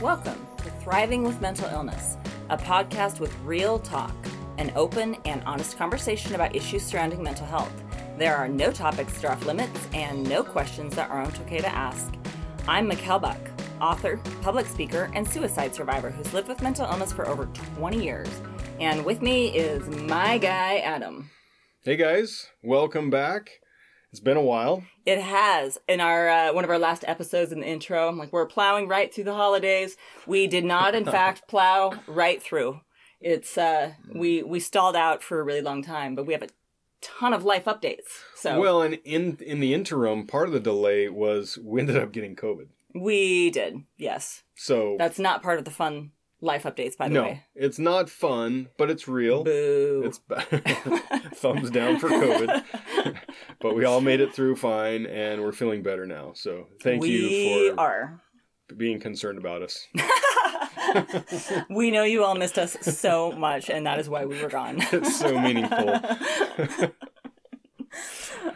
Welcome to Thriving with Mental Illness, a podcast with real talk, an open and honest conversation about issues surrounding mental health. There are no topics that are off limits and no questions that aren't okay to ask. I'm Mikkel Buck, author, public speaker, and suicide survivor who's lived with mental illness for over 20 years. And with me is my guy, Adam. Hey guys, welcome back. It's been a while. It has. In our uh, one of our last episodes in the intro, I'm like, we're plowing right through the holidays. We did not, in fact, plow right through. It's uh, we we stalled out for a really long time, but we have a ton of life updates. So Well, and in in the interim, part of the delay was we ended up getting COVID. we did. Yes, So that's not part of the fun life updates, by the no, way. it's not fun, but it's real. Boo. It's thumbs down for COVID. but we all made it through fine, and we're feeling better now. So thank we you for are. being concerned about us. we know you all missed us so much, and that is why we were gone. It's so meaningful.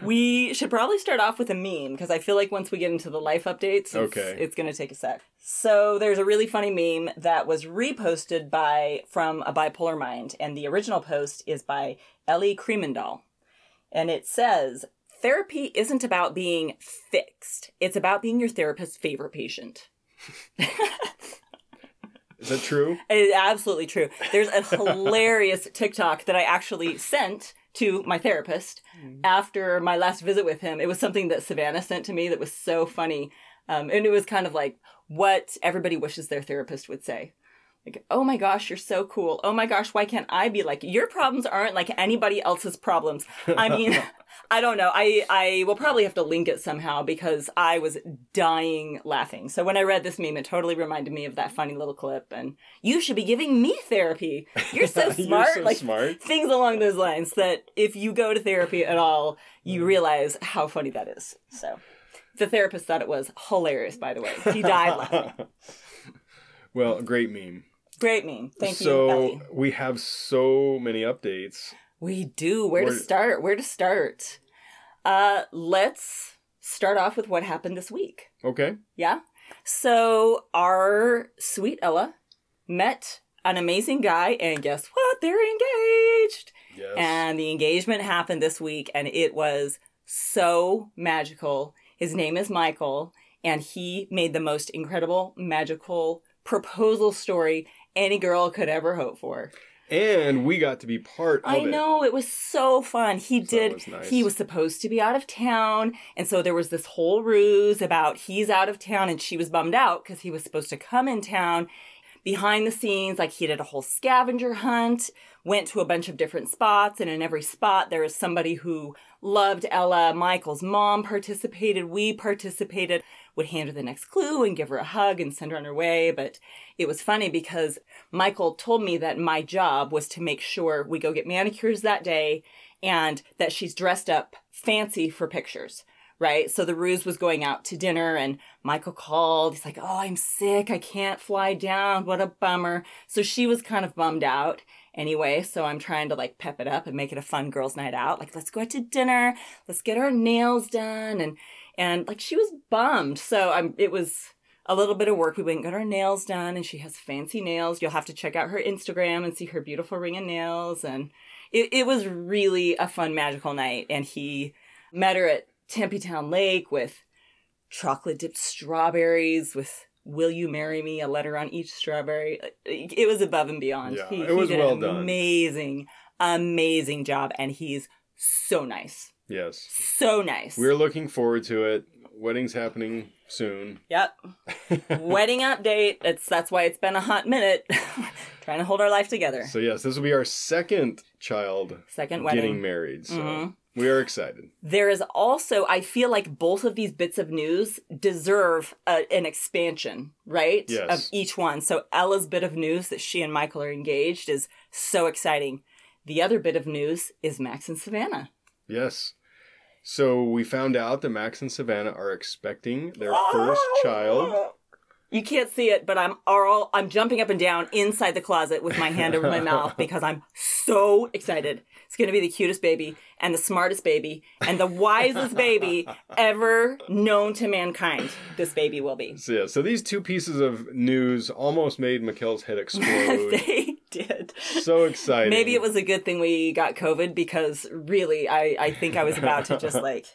We should probably start off with a meme because I feel like once we get into the life updates, it's, Okay. it's going to take a sec. So there's a really funny meme that was reposted by from a bipolar mind, and the original post is by Ellie Kremendall, and it says. Therapy isn't about being fixed. It's about being your therapist's favorite patient. Is that true? It is absolutely true. There's a hilarious TikTok that I actually sent to my therapist after my last visit with him. It was something that Savannah sent to me that was so funny. Um, and it was kind of like what everybody wishes their therapist would say. Like, oh my gosh, you're so cool. Oh my gosh, why can't I be like your problems aren't like anybody else's problems? I mean, I don't know. I I will probably have to link it somehow because I was dying laughing. So when I read this meme, it totally reminded me of that funny little clip. And you should be giving me therapy. You're so You're smart. so like smart. things along those lines. That if you go to therapy at all, Mm. you realize how funny that is. So. The therapist thought it was hilarious, by the way. He died laughing. well, great meme. Great meme. Thank you, so we have so many updates. We do. Where, to start? Where to start? Uh, let's start off with what happened this week. Okay. Yeah. So our sweet Ella met an amazing guy, and guess what? They're engaged. Yes. And the engagement happened this week, and it was so magical. His name is Michael, and he made the most incredible, magical proposal story any girl could ever hope for. And we got to be part of it. I it. know it was so fun. He So did. was nice. He was supposed to be out of town, and so there was this whole ruse about he's out of town, and she was bummed out because he was supposed to come in town. Behind the scenes, like he did a whole scavenger hunt, went to a bunch of different spots, and in every spot there was somebody who loved Ella. Michael's mom participated. We participated. Would hand her the next clue and give her a hug and send her on her way. But it was funny because Michael told me that my job was to make sure we go get manicures that day and that she's dressed up fancy for pictures. Right. So the ruse was going out to dinner and Michael called. He's like, Oh, I'm sick. I can't fly down. What a bummer. So she was kind of bummed out anyway. So I'm trying to like pep it up and make it a fun girls' night out. Like, let's go out to dinner. Let's get our nails done. And, and like she was bummed. So I'm, it was, a little bit of work. We went and got our nails done, and she has fancy nails. You'll have to check out her Instagram and see her beautiful ring of nails. And it, it was really a fun, magical night. And he met her at Tempe Town Lake with chocolate dipped strawberries, with Will You Marry Me, a letter on each strawberry. It was above and beyond. Yeah, he, it was he did well an done. amazing, amazing job. And he's so nice. Yes. So nice. We're looking forward to it. Wedding's happening soon. Yep. Wedding update. It's that's why it's been a hot minute. Trying to hold our life together. So yes, this will be our second child Second wedding. getting married. So Mhm. we are excited. There is also, I feel like both of these bits of news deserve a, an expansion, right? Yes. Of each one. So Ella's bit of news that she and Michael are engaged is so exciting. The other bit of news is Max and Savannah. Yes. So we found out that Max and Savannah are expecting their first oh! child. You can't see it, but I'm all I'm jumping up and down inside the closet with my hand over my mouth because I'm so excited. It's going to be the cutest baby and the smartest baby and the wisest baby ever known to mankind. This baby will be. So, yeah, so these two pieces of news almost made Mikkel's head explode. they did. so excited. Maybe it was a good thing we got COVID because really, I, I think I was about to just like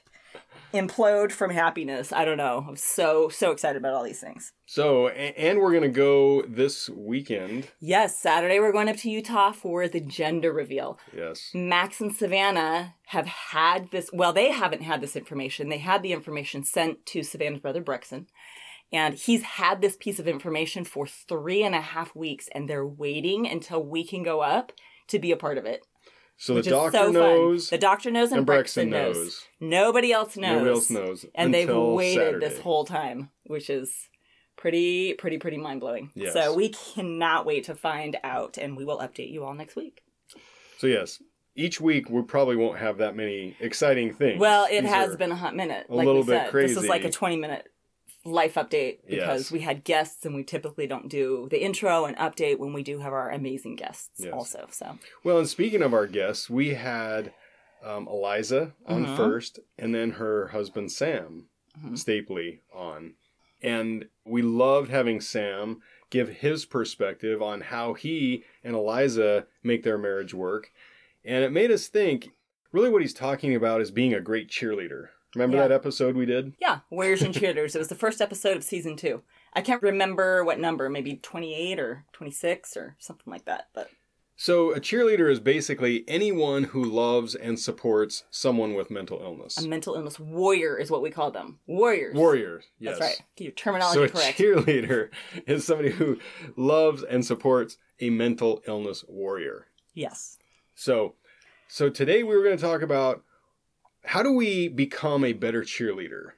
implode from happiness. I don't know. I'm so, so excited about all these things. So, and we're going to go this weekend. Yes, Saturday we're going up to Utah for the gender reveal. Yes. Max and Savannah have had this, well, they haven't had this information. They had the information sent to Savannah's brother Brexon. And he's had this piece of information for three and a half weeks, and they're waiting until we can go up to be a part of it. So the doctor so knows. The doctor knows and, and Brexon Brexon knows. knows. Nobody else knows. Nobody else knows. And they've waited this whole time, which is pretty, pretty, pretty mind blowing. Yes. So we cannot wait to find out, and we will update you all next week. So yes, each week we probably won't have that many exciting things. Well, it These has been a hot minute. a like little we bit said. This is like a 20 minute life update because Yes. we had guests and we typically don't do the intro and update when we do have our amazing guests Yes. also. So Well, and speaking of our guests, we had um, Eliza on Mhm. first, and then her husband Sam Mhm. Stapley on, and we loved having Sam give his perspective on how he and Eliza make their marriage work, and it made us think. Really, what he's talking about is being a great cheerleader. Remember Yeah. that episode we did? yeah, Warriors and Cheerleaders. it was the first episode of season two. I can't remember what number, maybe 28 or 26 or something like that. But So, a cheerleader is basically anyone who loves and supports someone with mental illness. a mental illness warrior is what we call them. Warriors. Warrior, yes. That's right. Get your terminology So, a correct. cheerleader is somebody who loves and supports a mental illness warrior. yes. So, so today we were going to talk about how do we become a better cheerleader?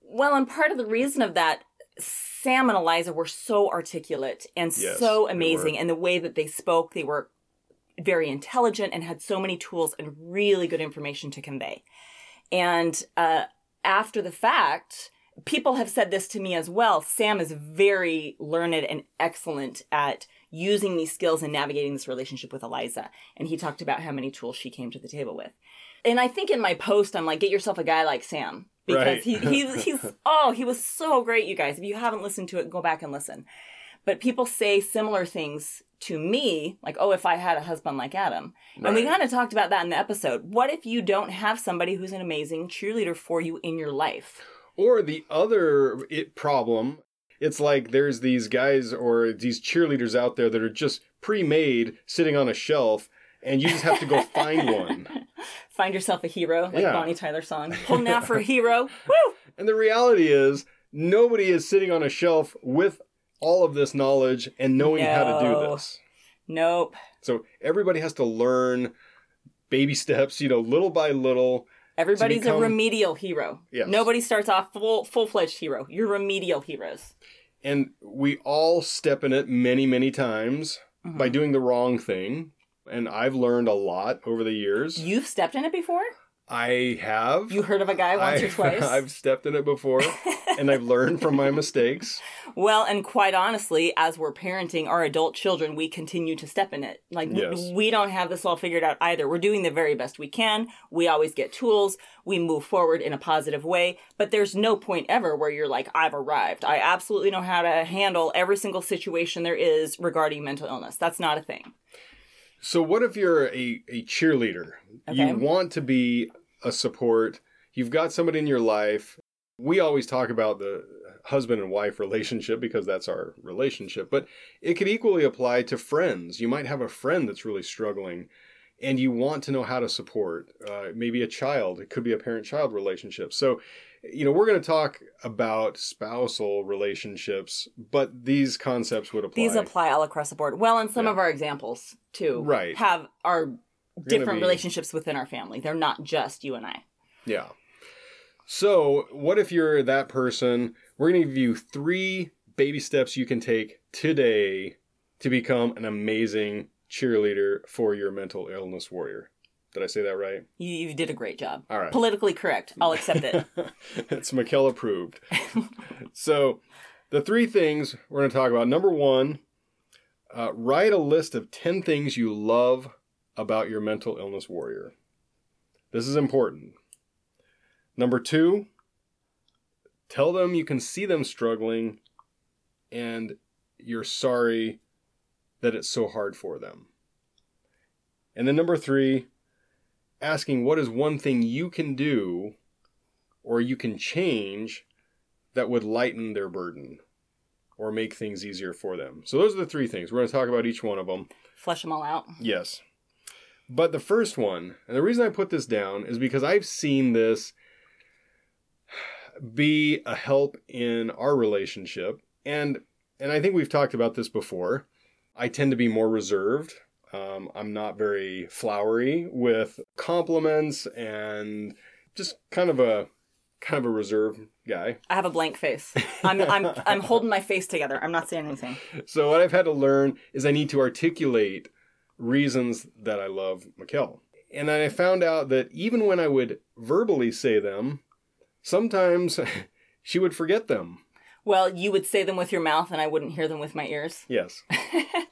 Well, and part of the reason of that, Sam and Eliza were so articulate and Yes, so amazing. And the way that they spoke, they were very intelligent and had so many tools and really good information to convey. And uh, after the fact, people have said this to me as well. Sam is very learned and excellent at using these skills and navigating this relationship with Eliza. And he talked about how many tools she came to the table with. And I think in my post, I'm like, get yourself a guy like Sam. Because Right. he, he's, he's, oh, he was so great, you guys. If you haven't listened to it, go back and listen. But people say similar things to me, like, oh, if I had a husband like Adam. And we kind of talked about that in the episode. What if you don't have somebody who's an amazing cheerleader for you in your life? Or the other it problem, it's like there's these guys or these cheerleaders out there that are just pre-made sitting on a shelf and you just have to go find one. Find yourself a hero, like Yeah. Bonnie Tyler song. Holding out for a hero. Woo! And the reality is, nobody is sitting on a shelf with all of this knowledge and knowing how to do No. this. Nope. So everybody has to learn baby steps, you know, little by little. Everybody's become- a remedial hero. Yes. Nobody starts off full full fledged hero. You're remedial heroes. And we all step in it many, many times Mm-hmm. by doing the wrong thing. And I've learned a lot over the years. You've stepped in it before? I have. You heard of a guy once I, or twice? I've stepped in it before and I've learned from my mistakes. Well, and quite honestly, as we're parenting our adult children, we continue to step in it. Like, Yes. we don't have this all figured out either. We're doing the very best we can. We always get tools. We move forward in a positive way. But there's no point ever where you're like, I've arrived. I absolutely know how to handle every single situation there is regarding mental illness. That's not a thing. So, what if you're a, a cheerleader? Okay. You want to be a support. You've got somebody in your life. We always talk about the husband and wife relationship because that's our relationship, but it could equally apply to friends. You might have a friend that's really struggling and you want to know how to support uh, maybe a child. It could be a parent child relationship. So, you know, we're going to talk about spousal relationships, but these concepts would apply. These apply all across the board. Well, and some Yeah. of our examples, too, Right. have are different be- relationships within our family. They're not just you and I. Yeah. So, what if you're that person? We're going to give you three baby steps you can take today to become an amazing cheerleader for your mental illness warrior. Did I say that right? You, you did a great job. All right. Politically correct. I'll accept it. it's Mikkel approved. so, The three things we're going to talk about. Number one, uh, write a list of 10 things you love about your mental illness warrior. This is important. Number two, tell them you can see them struggling and you're sorry that it's so hard for them. And then number three, asking what is one thing you can do or you can change that would lighten their burden or make things easier for them. So those are the three things. We're going to talk about each one of them. Flesh them all out. Yes. But the first one, and the reason I put this down is because I've seen this be a help in our relationship and and I think we've talked about this before. I tend to be more reserved. Um, I'm not very flowery with compliments and just kind of a kind of a reserved guy. I have a blank face. I'm I'm I'm holding my face together. I'm not saying anything. So what I've had to learn is I need to articulate reasons that I love Mikkel. And I found out that even when I would verbally say them, sometimes she would forget them. Well, you would say them with your mouth, and I wouldn't hear them with my ears. Yes.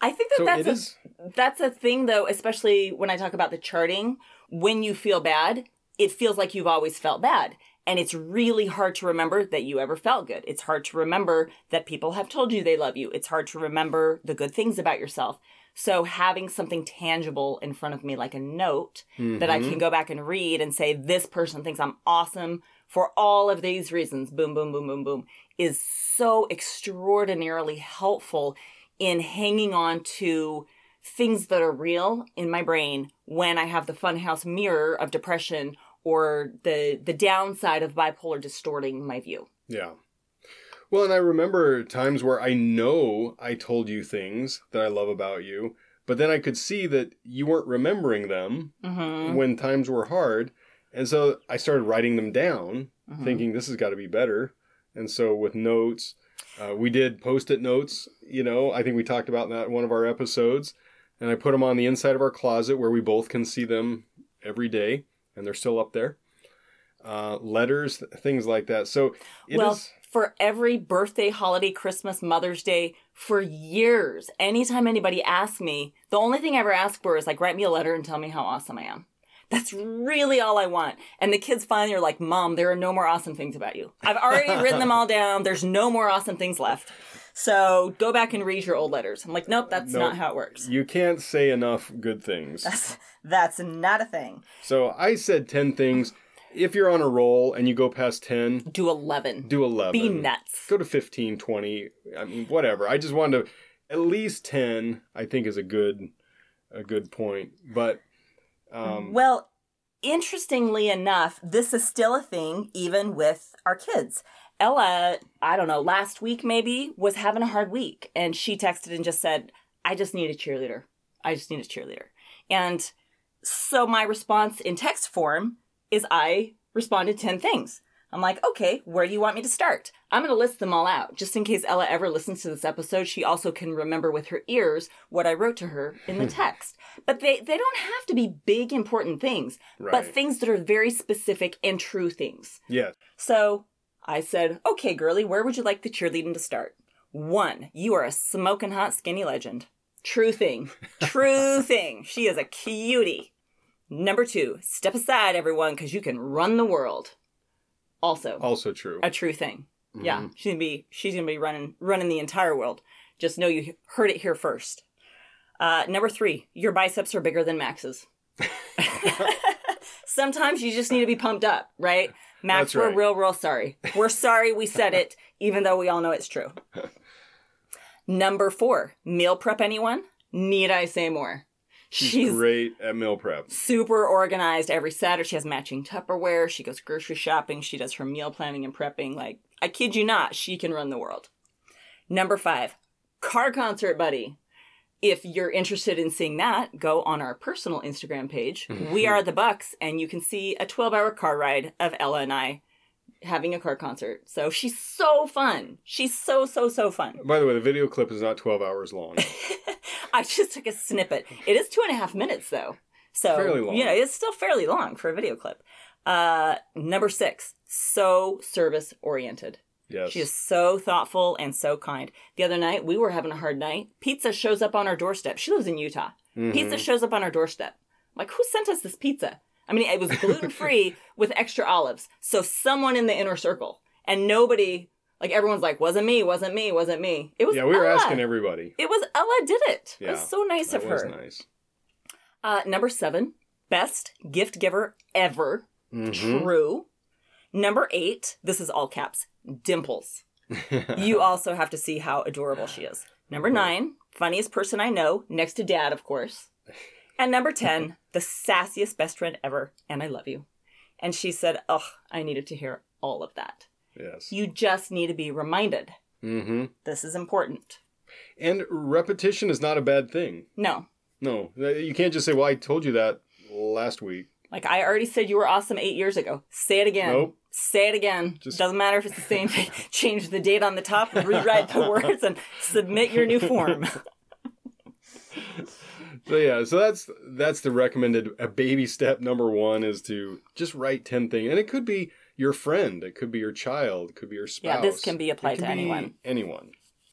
I think that So that's a, is- that's a thing, though, especially when I talk about the charting. When you feel bad, it feels like you've always felt bad. And it's really hard to remember that you ever felt good. It's hard to remember that people have told you they love you. It's hard to remember the good things about yourself. So having something tangible in front of me, like a note that I can mm-hmm. go back and read and say, this person thinks I'm awesome for all of these reasons, boom, boom, boom, boom, boom, is so extraordinarily helpful in hanging on to things that are real in my brain when I have the funhouse mirror of depression or the the downside of bipolar distorting my view. Yeah. Well, and I remember times where I know I told you things that I love about you, but then I could see that you weren't remembering them Mm-hmm. when times were hard. And so I started writing them down, Mm-hmm. thinking this has got to be better. And so with notes, uh, we did post it notes, you know, I think we talked about that in one of our episodes. And I put them on the inside of our closet where we both can see them every day, and they're still up there. Uh, letters, th- things like that. So it is. well, for every birthday, holiday, Christmas, Mother's Day, for years, anytime anybody asked me, the only thing I ever asked for is like, write me a letter and tell me how awesome I am. That's really all I want. And the kids finally are like, Mom, there are no more awesome things about you. I've already written them all down. There's no more awesome things left. So go back and read your old letters. I'm like, nope, that's Nope. not how it works. You can't say enough good things. That's, that's not a thing. So I said 10 things. If you're on a roll and you go past 10, Do 11. do 11. Be nuts. Go to 15, 20. I mean, whatever. I just wanted to, at least 10, I think is a good, a good point. But, um, Well, interestingly enough, this is still a thing even with our kids. Ella, I don't know, last week maybe was having a hard week and she texted and just said, I just need a cheerleader. I just need a cheerleader. And so my response in text form is I responded 10 things. I'm like, okay, where do you want me to start? I'm going to list them all out. Just in case Ella ever listens to this episode, she also can remember with her ears what I wrote to her in the hmm. text. But they, they don't have to be big, important things, right. but things that are very specific and true things. yeah. So I said, okay, girly, where would you like the cheerleading to start? One, you are a smoking hot skinny legend. True thing. True thing. She is a cutie. Number two, step aside, everyone, because you can run the world. Also, Also true. a true thing. Yeah, Mhm. she's gonna be she's gonna be running running the entire world. Just know you heard it here first. Uh, number three, your biceps are bigger than Max's. Sometimes you just need to be pumped up, right? Max, That's we're right. real, real sorry. We're sorry we said it, even though we all know it's true. Number four, meal prep anyone? Need I say more? She's, great at meal prep. super organized every Saturday. She has matching Tupperware. She goes grocery shopping. She does her meal planning and prepping. Like, I kid you not, she can run the world. Number five, car concert buddy. If you're interested in seeing that, go on our personal Instagram page. Mm-hmm. we are the Bucks, and you can see a 12 hour car ride of Ella and I having a car concert. So she's so fun. She's so, so, so fun. By the way, the video clip is not 12 hours long. I just took a snippet. It is two and a half minutes though. So Fairly long. you know, it's still fairly long for a video clip. Uh number six, so service oriented. Yes. She is so thoughtful and so kind. The other night, we were having a hard night. Pizza shows up on our doorstep. She lives in Utah. Mhm. Pizza shows up on our doorstep. I'm like, who sent us this pizza? I mean, it was gluten free with extra olives. So someone in the inner circle. And nobody, like everyone's like, wasn't me, wasn't me, wasn't me. It was Yeah, we were Ella. asking everybody. It was Ella did it. It was so nice of was her. nice. Uh, number seven, best gift giver ever. Mhm. True. Number eight, this is all caps, Dimples. You also have to see how adorable she is. Number nine, funniest person I know, next to dad, of course. And number 10, the sassiest best friend ever, and I love you. And she said, Ugh, I needed to hear all of that. yes. You just need to be reminded. hmm This is important. And repetition is not a bad thing. No, No, you can't just say, "Well, I told you that last week." Like I already said you were awesome eight years ago. Say it again. Nope. Say it again. Just- Doesn't matter if it's the same thing. Change the date on the top, rewrite the words, and submit your new form. So yeah, so that's that's the recommended a baby step number one is to just write ten things, and it could be your friend, it could be your child, it could be your spouse. Yeah, this can be applied to anyone. Anyone.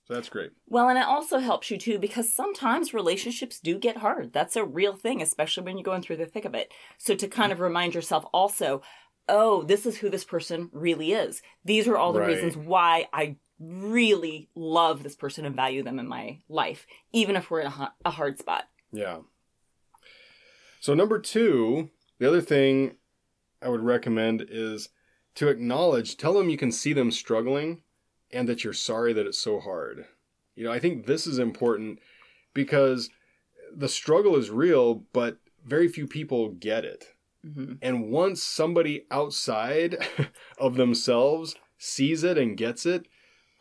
So that's great. Well, and it also helps you too because sometimes relationships do get hard. That's a real thing, especially when you're going through the thick of it. So to kind of remind yourself also, oh, this is who this person really is. These are all the Right. reasons why I really love this person and value them in my life, even if we're in a, a hard spot. Yeah. So number two, the other thing I would recommend is to acknowledge, tell them you can see them struggling and that you're sorry that it's so hard. You know, I think this is important because the struggle is real, but very few people get it. hmm And once somebody outside of themselves sees it and gets it,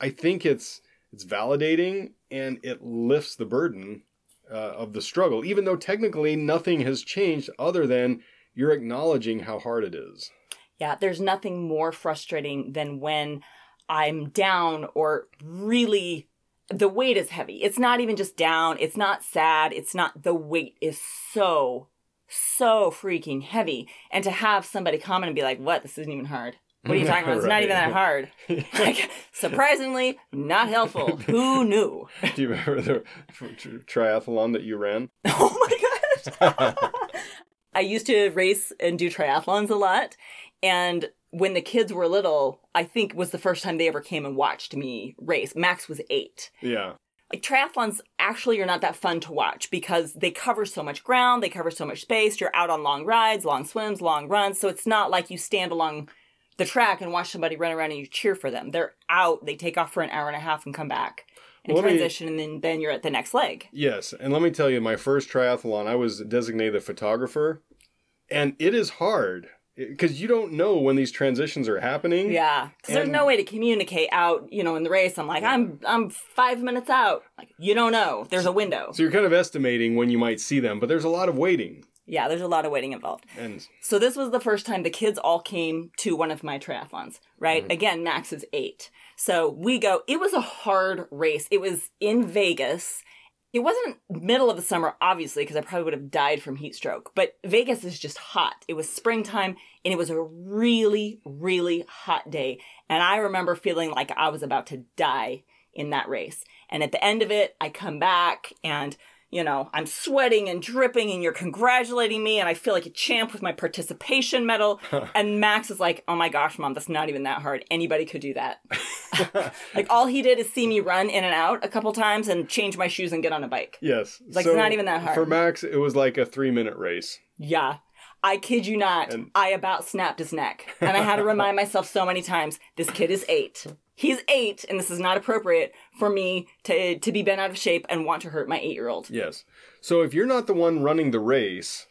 I think it's it's validating and it lifts the burden uh, of the struggle, even though technically nothing has changed other than you're acknowledging how hard it is. Yeah, there's nothing more frustrating than when I'm down or really the weight is heavy. It's not even just down, it's not sad, it's not the weight is so so freaking heavy and to have somebody come in and be like, "What? This isn't even hard." What are you talking about? It's not even that hard. Like, surprisingly, not helpful. Who knew? Do you remember the triathlon that you ran? Oh my gosh. I used to race and do triathlons a lot. And when the kids were little, I think was the first time they ever came and watched me race. Max was eight. Yeah. Like triathlons actually are not that fun to watch because they cover so much ground, they cover so much space. You're out on long rides, long swims, long runs. So it's not like you stand along the track and watch somebody run around and you cheer for them. They're out, they take off for an hour and a half and come back and Well, let me- transition, and then, then you're at the next leg. Yes, and let me tell you, my first triathlon, I was designated a photographer, and it is hard because you don't know when these transitions are happening. Yeah, because there's no way to communicate out, you know, in the race. I'm like, I'm I'm five minutes out. Like, you don't know. There's a window. So you're kind of estimating when you might see them, but there's a lot of waiting. Yeah, there's a lot of waiting involved. And So this was the first time the kids all came to one of my triathlons. Right? Mm-hmm. Again, Max is eight. So we go. It was a hard race. It was in Vegas. It wasn't middle of the summer, obviously, because I probably would have died from heat stroke. But Vegas is just hot. It was springtime, and it was a really, really hot day. And I remember feeling like I was about to die in that race. And at the end of it, I come back and you know, I'm sweating and dripping and you're congratulating me and I feel like a champ with my participation medal. and Max is like, oh my gosh, mom, that's not even that hard. Anybody could do that. like all he did is see me run in and out a couple times and change my shoes and get on a bike. yes, like, it's not even that hard. For Max, it was like a three minute race. Yeah. I kid you not. And- I about snapped his neck. And I had to remind myself so many times this kid is eight. He's eight, and this is not appropriate for me to, to be bent out of shape and want to hurt my eight year old. Yes. So if you're not the one running the race,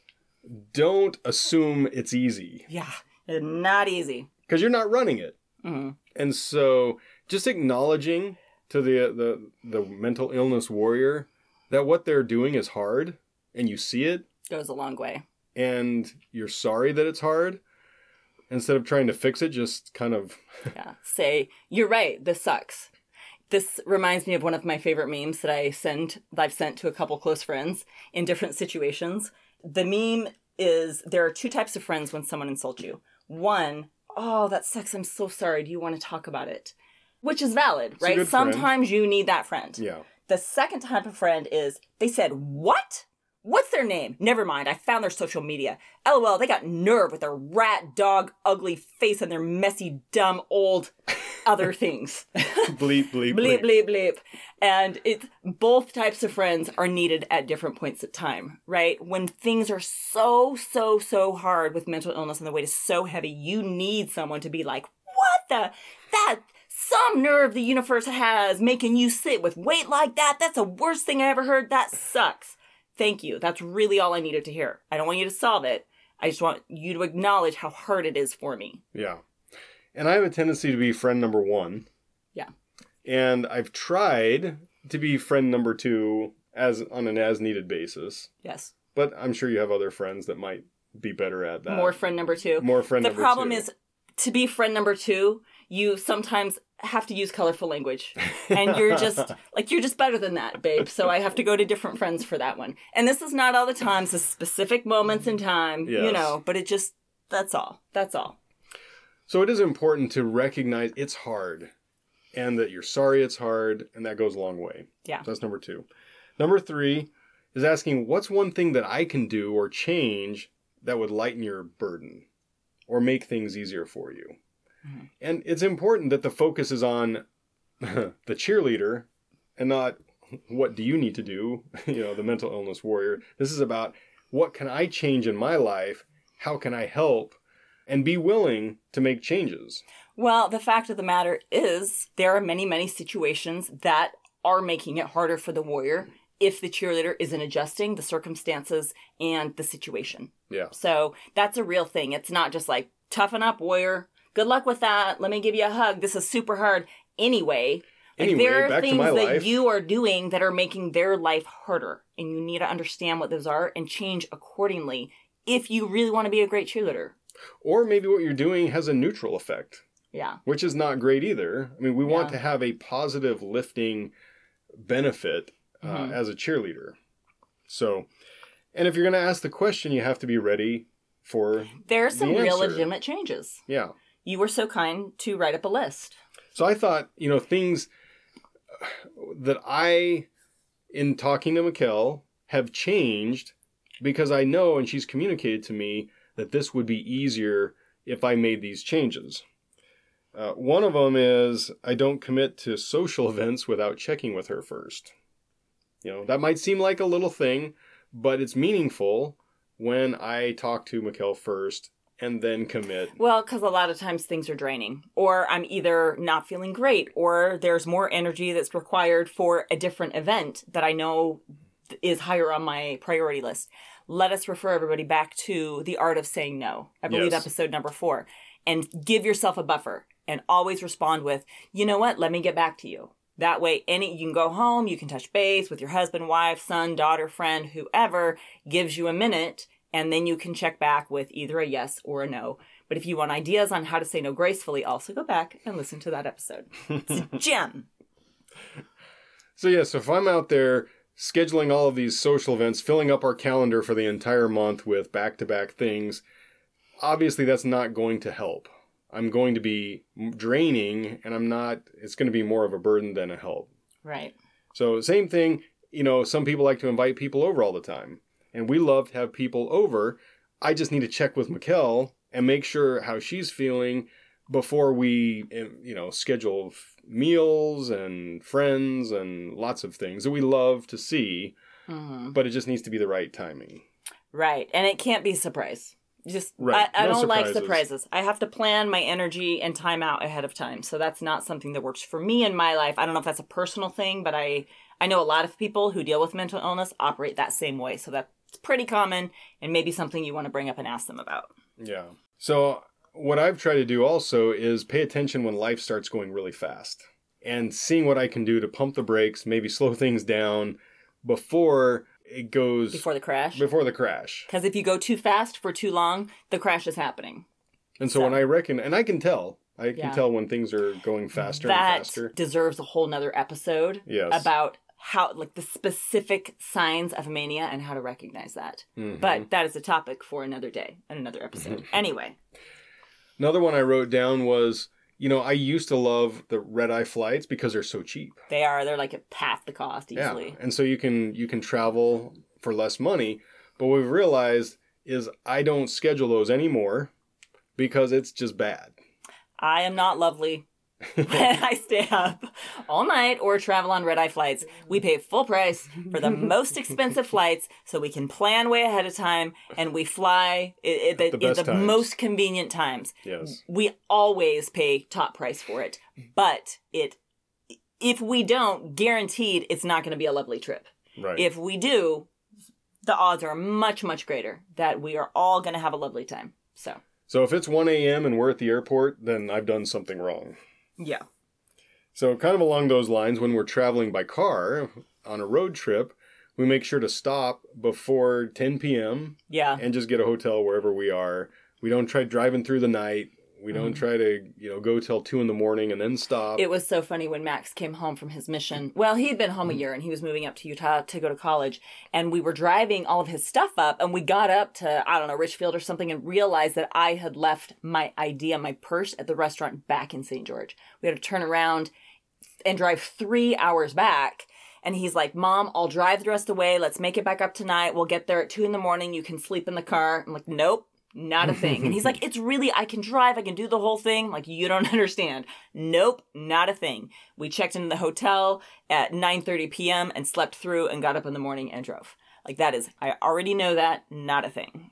don't assume it's easy Yeah. Not easy. because you're not running it. hmm And so just acknowledging to the, the the mental illness warrior that what they're doing is hard and you see it Goes a long way. and you're sorry that it's hard instead of trying to fix it just kind of yeah, say, you're right, this sucks. This reminds me of one of my favorite memes that I send that I've sent to a couple close friends in different situations. The meme is there are two types of friends when someone insults you. One, oh, that sucks, I'm so sorry. Do you want to talk about it? which is valid, right? good friend. Sometimes you need that friend. Yeah. The second type of friend is they said, What? What's their name? Never mind. I found their social media. LOL, they got nerve with their rat, dog, ugly face and their messy, dumb, old other things. Bleep, bleep, bleep, bleep, bleep. bleep. And it's both types of friends are needed at different points of time, right? When things are so, so, so hard with mental illness and the weight is so heavy, you need someone to be like, What the? That some nerve the universe has making you sit with weight like that. That's the worst thing I ever heard. That sucks. Thank you. That's really all I needed to hear. I don't want you to solve it. I just want you to acknowledge how hard it is for me. Yeah. And I have a tendency to be friend number one. Yeah. And I've tried to be friend number two as on an as needed basis. Yes. But I'm sure you have other friends that might be better at that. More friend number two. More friend the problem two. is to be friend number two, you sometimes have to use colorful language. And you're just like you're just better than that, babe. So I have to go to different friends for that one. And this is not all the times, this is specific moments in time, you know, but it just that's all. That's all. So it is important to recognize it's hard and that you're sorry it's hard, and that goes a long way. Yeah. So that's number two. Number three is asking what's one thing that I can do or change that would lighten your burden or make things easier for you. Mhm. And it's important that the focus is on the cheerleader and not what do you need to do, you know, the mental illness warrior. This is about what can I change in my life? How can I help? And be willing to make changes. Well, the fact of the matter is, there are many, many situations that are making it harder for the warrior if the cheerleader isn't adjusting the circumstances and the situation. Yeah. So that's a real thing. It's not just like, toughen up, warrior. Good luck with that. Let me give you a hug. This is super hard anyway. Like Anyway, there are things that life. you are doing that are making their life harder, and you need to understand what those are and change accordingly if you really want to be a great cheerleader. Or maybe what you're doing has a neutral effect. Yeah. which is not great either. I mean, we want to have a positive lifting benefit uh, Mhm. as a cheerleader. So, and if you're going to ask the question, you have to be ready for, There are some The real legitimate changes. yeah. You were so kind to write up a list. So I thought, you know, things that I, in talking to Mikkel, have changed because I know and she's communicated to me that this would be easier if I made these changes. Uh, one of them is I don't commit to social events without checking with her first. You know, that might seem like a little thing, but it's meaningful when I talk to Mikkel first and then commit. Well, because a lot of times things are draining, or I'm either not feeling great, or there's more energy that's required for a different event that I know is higher on my priority list. Let us refer everybody back to The Art of Saying No. I believe Yes. episode number four. And give yourself a buffer and always respond with, you know what, let me get back to you. That way, any you can go home, you can touch base with your husband, wife, son, daughter, friend, whoever gives you a minute, and then you can check back with either a yes or a no. But if you want ideas on how to say no gracefully, also go back and listen to that episode. It's a gem. So yeah, so if I'm out there scheduling all of these social events, filling up our calendar for the entire month with back-to-back things, obviously that's not going to help. I'm going to be draining and I'm not it's going to be more of a burden than a help. Right. So same thing, you know, some people like to invite people over all the time. And we love to have people over. I just need to check with Mikkel and make sure how she's feeling before we, you know, schedule meals and friends and lots of things that we love to see, hmm but it just needs to be the right timing. Right. And it can't be a surprise. Just Right. I, I No don't like surprises. surprises. I have to plan my energy and time out ahead of time. So that's not something that works for me in my life. I don't know if that's a personal thing, but I I know a lot of people who deal with mental illness operate that same way. So that's pretty common and maybe something you want to bring up and ask them about. Yeah. So what I've tried to do also is pay attention when life starts going really fast and seeing what I can do to pump the brakes, maybe slow things down before it goes Before the crash. before the crash. Because if you go too fast for too long, the crash is happening. And so, So- when I reckon, and I can tell, I can Yeah. tell when things are going faster that and faster. deserves a whole nother episode Yes. about how like the specific signs of mania and how to recognize that. Mhm. But that is a topic for another day and another episode. anyway, Another one I wrote down was you know, I used to love the red eye flights because they're so cheap. They are. They're like half the cost easily. Yeah. And so you can you can travel for less money. But what we've realized is I don't schedule those anymore because it's just bad. I am not lovely. When I stay up all night or travel on red eye flights, we pay full price for the most expensive flights so we can plan way ahead of time and we fly at, At the the, the most convenient times. Yes. We always pay top price for it, but it if we don't, guaranteed it's not going to be a lovely trip. Right. If we do, the odds are much much greater that we are all going to have a lovely time. So, so if it's 1 a.m. and we're at the airport, then I've done something wrong. Yeah. So, kind of along those lines, when we're traveling by car on a road trip, we make sure to stop before 10 p.m. Yeah. and just get a hotel wherever we are. We don't try driving through the night. We don't mm-hmm. try to, you know, go till two in the morning and then stop. It was so funny when Max came home from his mission. Well, he had been home a mm-hmm. year and he was moving up to Utah to go to college. And we were driving all of his stuff up and we got up to, I don't know, Richfield or something and realized that I had left my ID and my purse at the restaurant back in St. George. We had to turn around and drive three hours back. And he's like, Mom, I'll drive the rest of the way. Let's make it back up tonight. We'll get there at two in the morning. You can sleep in the car. I'm like, Nope, not a thing. And he's like, It's really, I can drive. I can do the whole thing. I'm like, you don't understand. Nope, not a thing. We checked into the hotel at 9:30 p.m. and slept through and got up in the morning and drove. Like that is, I already know that. Not a thing.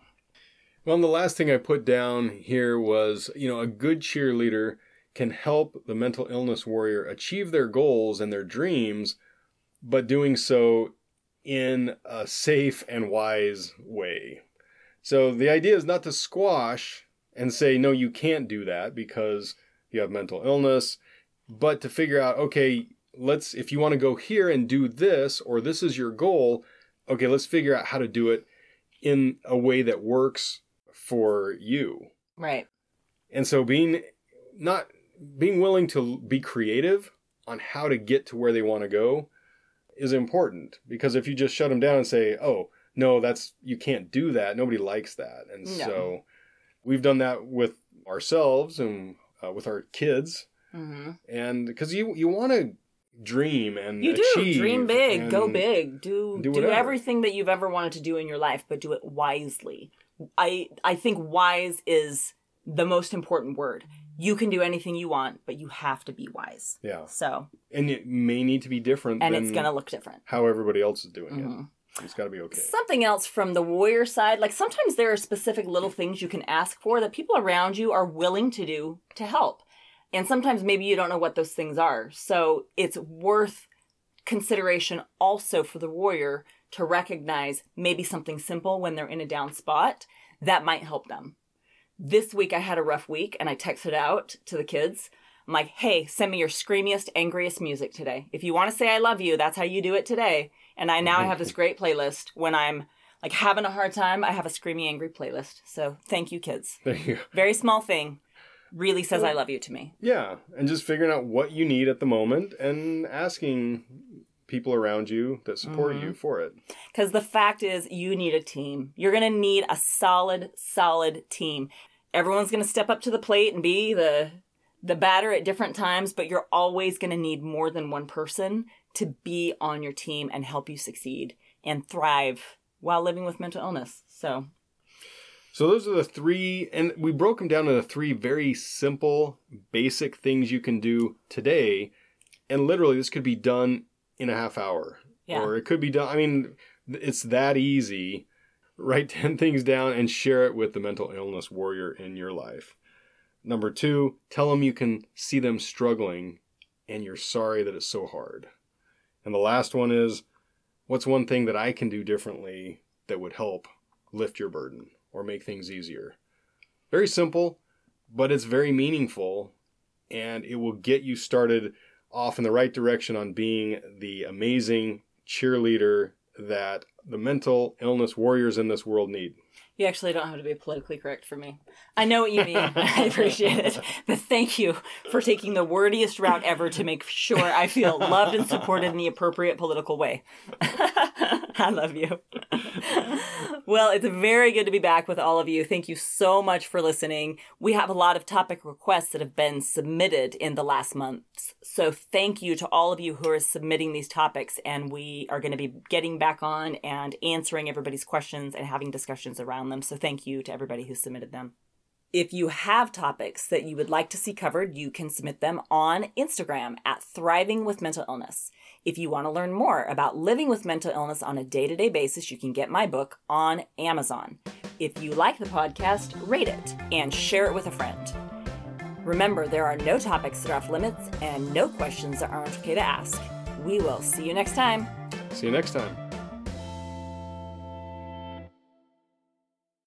Well, and the last thing I put down here was, you know, a good cheerleader can help the mental illness warrior achieve their goals and their dreams, but doing so in a safe and wise way. So the idea is not to squash and say, no, you can't do that because you have mental illness, but to figure out, okay, let's, if you want to go here and do this, or this is your goal, okay, let's figure out how to do it in a way that works for you. Right. And so being not being willing to be creative on how to get to where they want to go is important because if you just shut them down and say, "Oh, no, that's you can't do that." Nobody likes that. And No. so we've done that with ourselves and uh, with our kids hmm and because you you want to dream and You do dream big, go big, do do do, everything that you've ever wanted to do in your life, but do it wisely. I I think wise is the most important word. You can do anything you want, but you have to be wise. yeah So, and it may need to be different and than it's gonna look different. how everybody else is doing Mhm. it it's got to be okay Something else from the warrior side, like sometimes there are specific little things you can ask for that people around you are willing to do to help. And sometimes maybe you don't know what those things are. So it's worth consideration also for the warrior to recognize maybe something simple when they're in a down spot that might help them. This week I had a rough week and I texted out to the kids. I'm like, hey, send me your screamiest, angriest music today. If you want to say I love you, that's how you do it today. And I now I have this great playlist when I'm like having a hard time, I have a screamy, angry playlist. So thank you, kids. Thank you Very small thing really says I love you to me. Yeah, and just figuring out what you need at the moment and asking people around you that support Mm-hmm. you for it. Because the fact is, you need a team. You're going to need a solid, solid team. Everyone's going to step up to the plate and be the the batter at different times, but you're always going to need more than one person to be on your team and help you succeed and thrive while living with mental illness. So, So those are the three, and we broke them down into three very simple, basic things you can do today. And literally, this could be done in a half hour, Yeah. or it could be done. I mean, it's that easy. Write 10 things down and share it with the mental illness warrior in your life. Number two, tell them you can see them struggling and you're sorry that it's so hard. And the last one is, what's one thing that I can do differently that would help lift your burden or make things easier? Very simple, but it's very meaningful and it will get you started off in the right direction on being the amazing cheerleader that the mental illness warriors in this world need. You actually don't have to be politically correct for me. I know what you mean. I appreciate it. But thank you for taking the wordiest route ever to make sure I feel loved and supported in the appropriate political way. I love you. well, it's very good to be back with all of you. Thank you so much for listening. We have a lot of topic requests that have been submitted in the last months. So thank you to all of you who are submitting these topics. And we are going to be getting back on and answering everybody's questions and having discussions around them. So thank you to everybody who submitted them. If you have topics that you would like to see covered, you can submit them on Instagram at Thriving with Mental Illness. If you want to learn more about living with mental illness on a day to day basis, you can get my book on Amazon. If you like the podcast, rate it and share it with a friend. Remember, there are no topics that are off limits and no questions that aren't okay to ask. We will see you next time. See you next time.